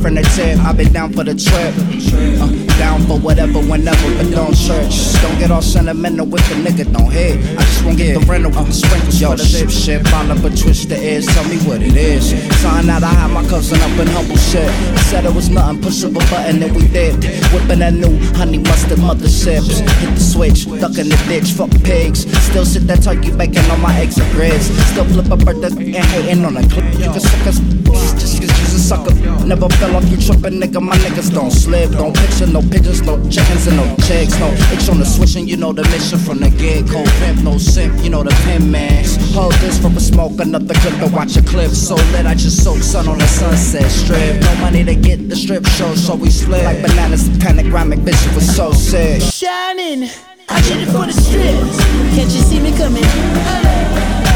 from the tip. I've been down for the trip. Uh, down for whatever, whenever, but don't search. Don't get all sentimental with the nigga, don't hit. I just won't get the rental with the sprinkles. Yo, ship, shit, follow but twist the ears. Tell me what it is. Sign out, I had my cousin up in humble shit. Said it was nothing, push up a button and we did. Whipping that new honey mustard motherships. Hit the switch, duck in the ditch, fuck pigs. Still sit that turkey bacon on my eggs and grits. Still flip a birthday and hating on a clip. You can suck us Never fell off you trippin', nigga. My niggas don't slip. Don't picture no pigeons, no chickens, and no chicks. No itch on the switch, and you know the mission from the get. Cold pimp, no simp, you know the pin man. Hold this from a smoke, another clip to watch a clip. So lit, I just soak sun on the sunset strip. No money to get the strip show, so we split. Like bananas, pentagramic bitch, it was so sick. Shining, I did it for the strip. Can't you see me coming?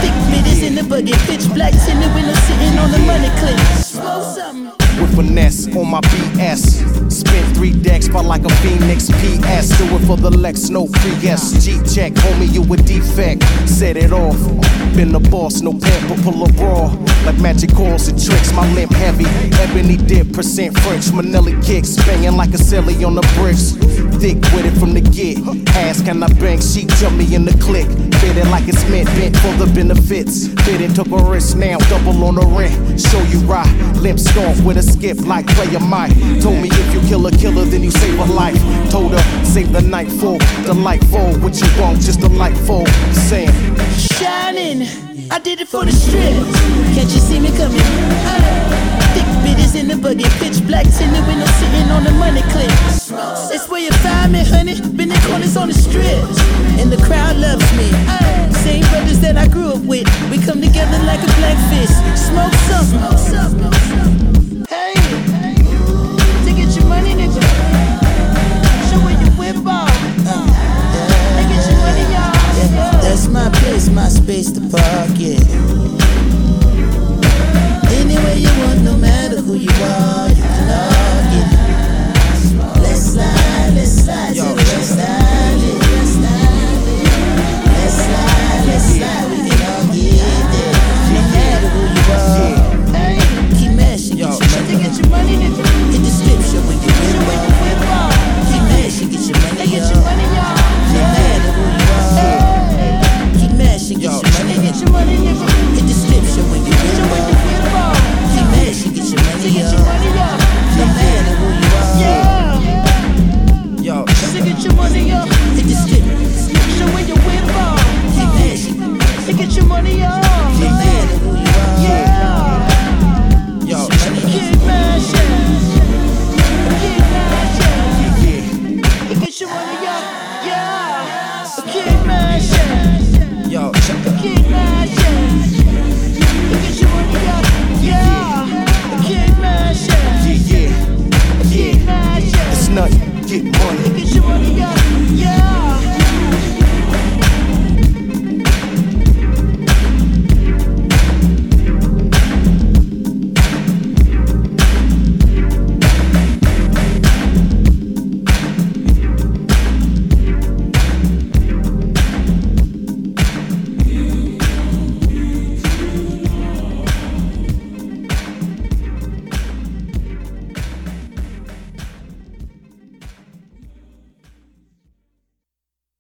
Thick middies in the buggy, pitch blacks in the window, on my BS. Spent three decks, felt like a Phoenix PS. Do it for the Lex, no pre-S. G check, homie, you a defect. Set it off. Been the boss, no but pull a raw. Like magic calls and tricks, my limp heavy. Ebony dip, percent French. Manelli kicks, banging like a silly on the bricks. Thick with it from the get. Ask, can I bang? She jump me in the click. Fit it like it's meant, bent for the benefits. Fit it, took a risk now, double on the rent. Show you right. Limp stomp with a skip like player Mike. Told me if you kill a killer, then you save a life. Told her, save the night for delightful. What you want, just delightful. Saying, Shining, I did it for the strip. Can't you see me coming? Thick bitches in the buggy, pitch blacks in the window, sitting on the money clip. It's where you find me, honey. Been in corners on the strip, and the crowd loves me. Same brothers that I grew up with, park, yeah. Anywhere you want, no matter who you are, you can log it. nut, get money.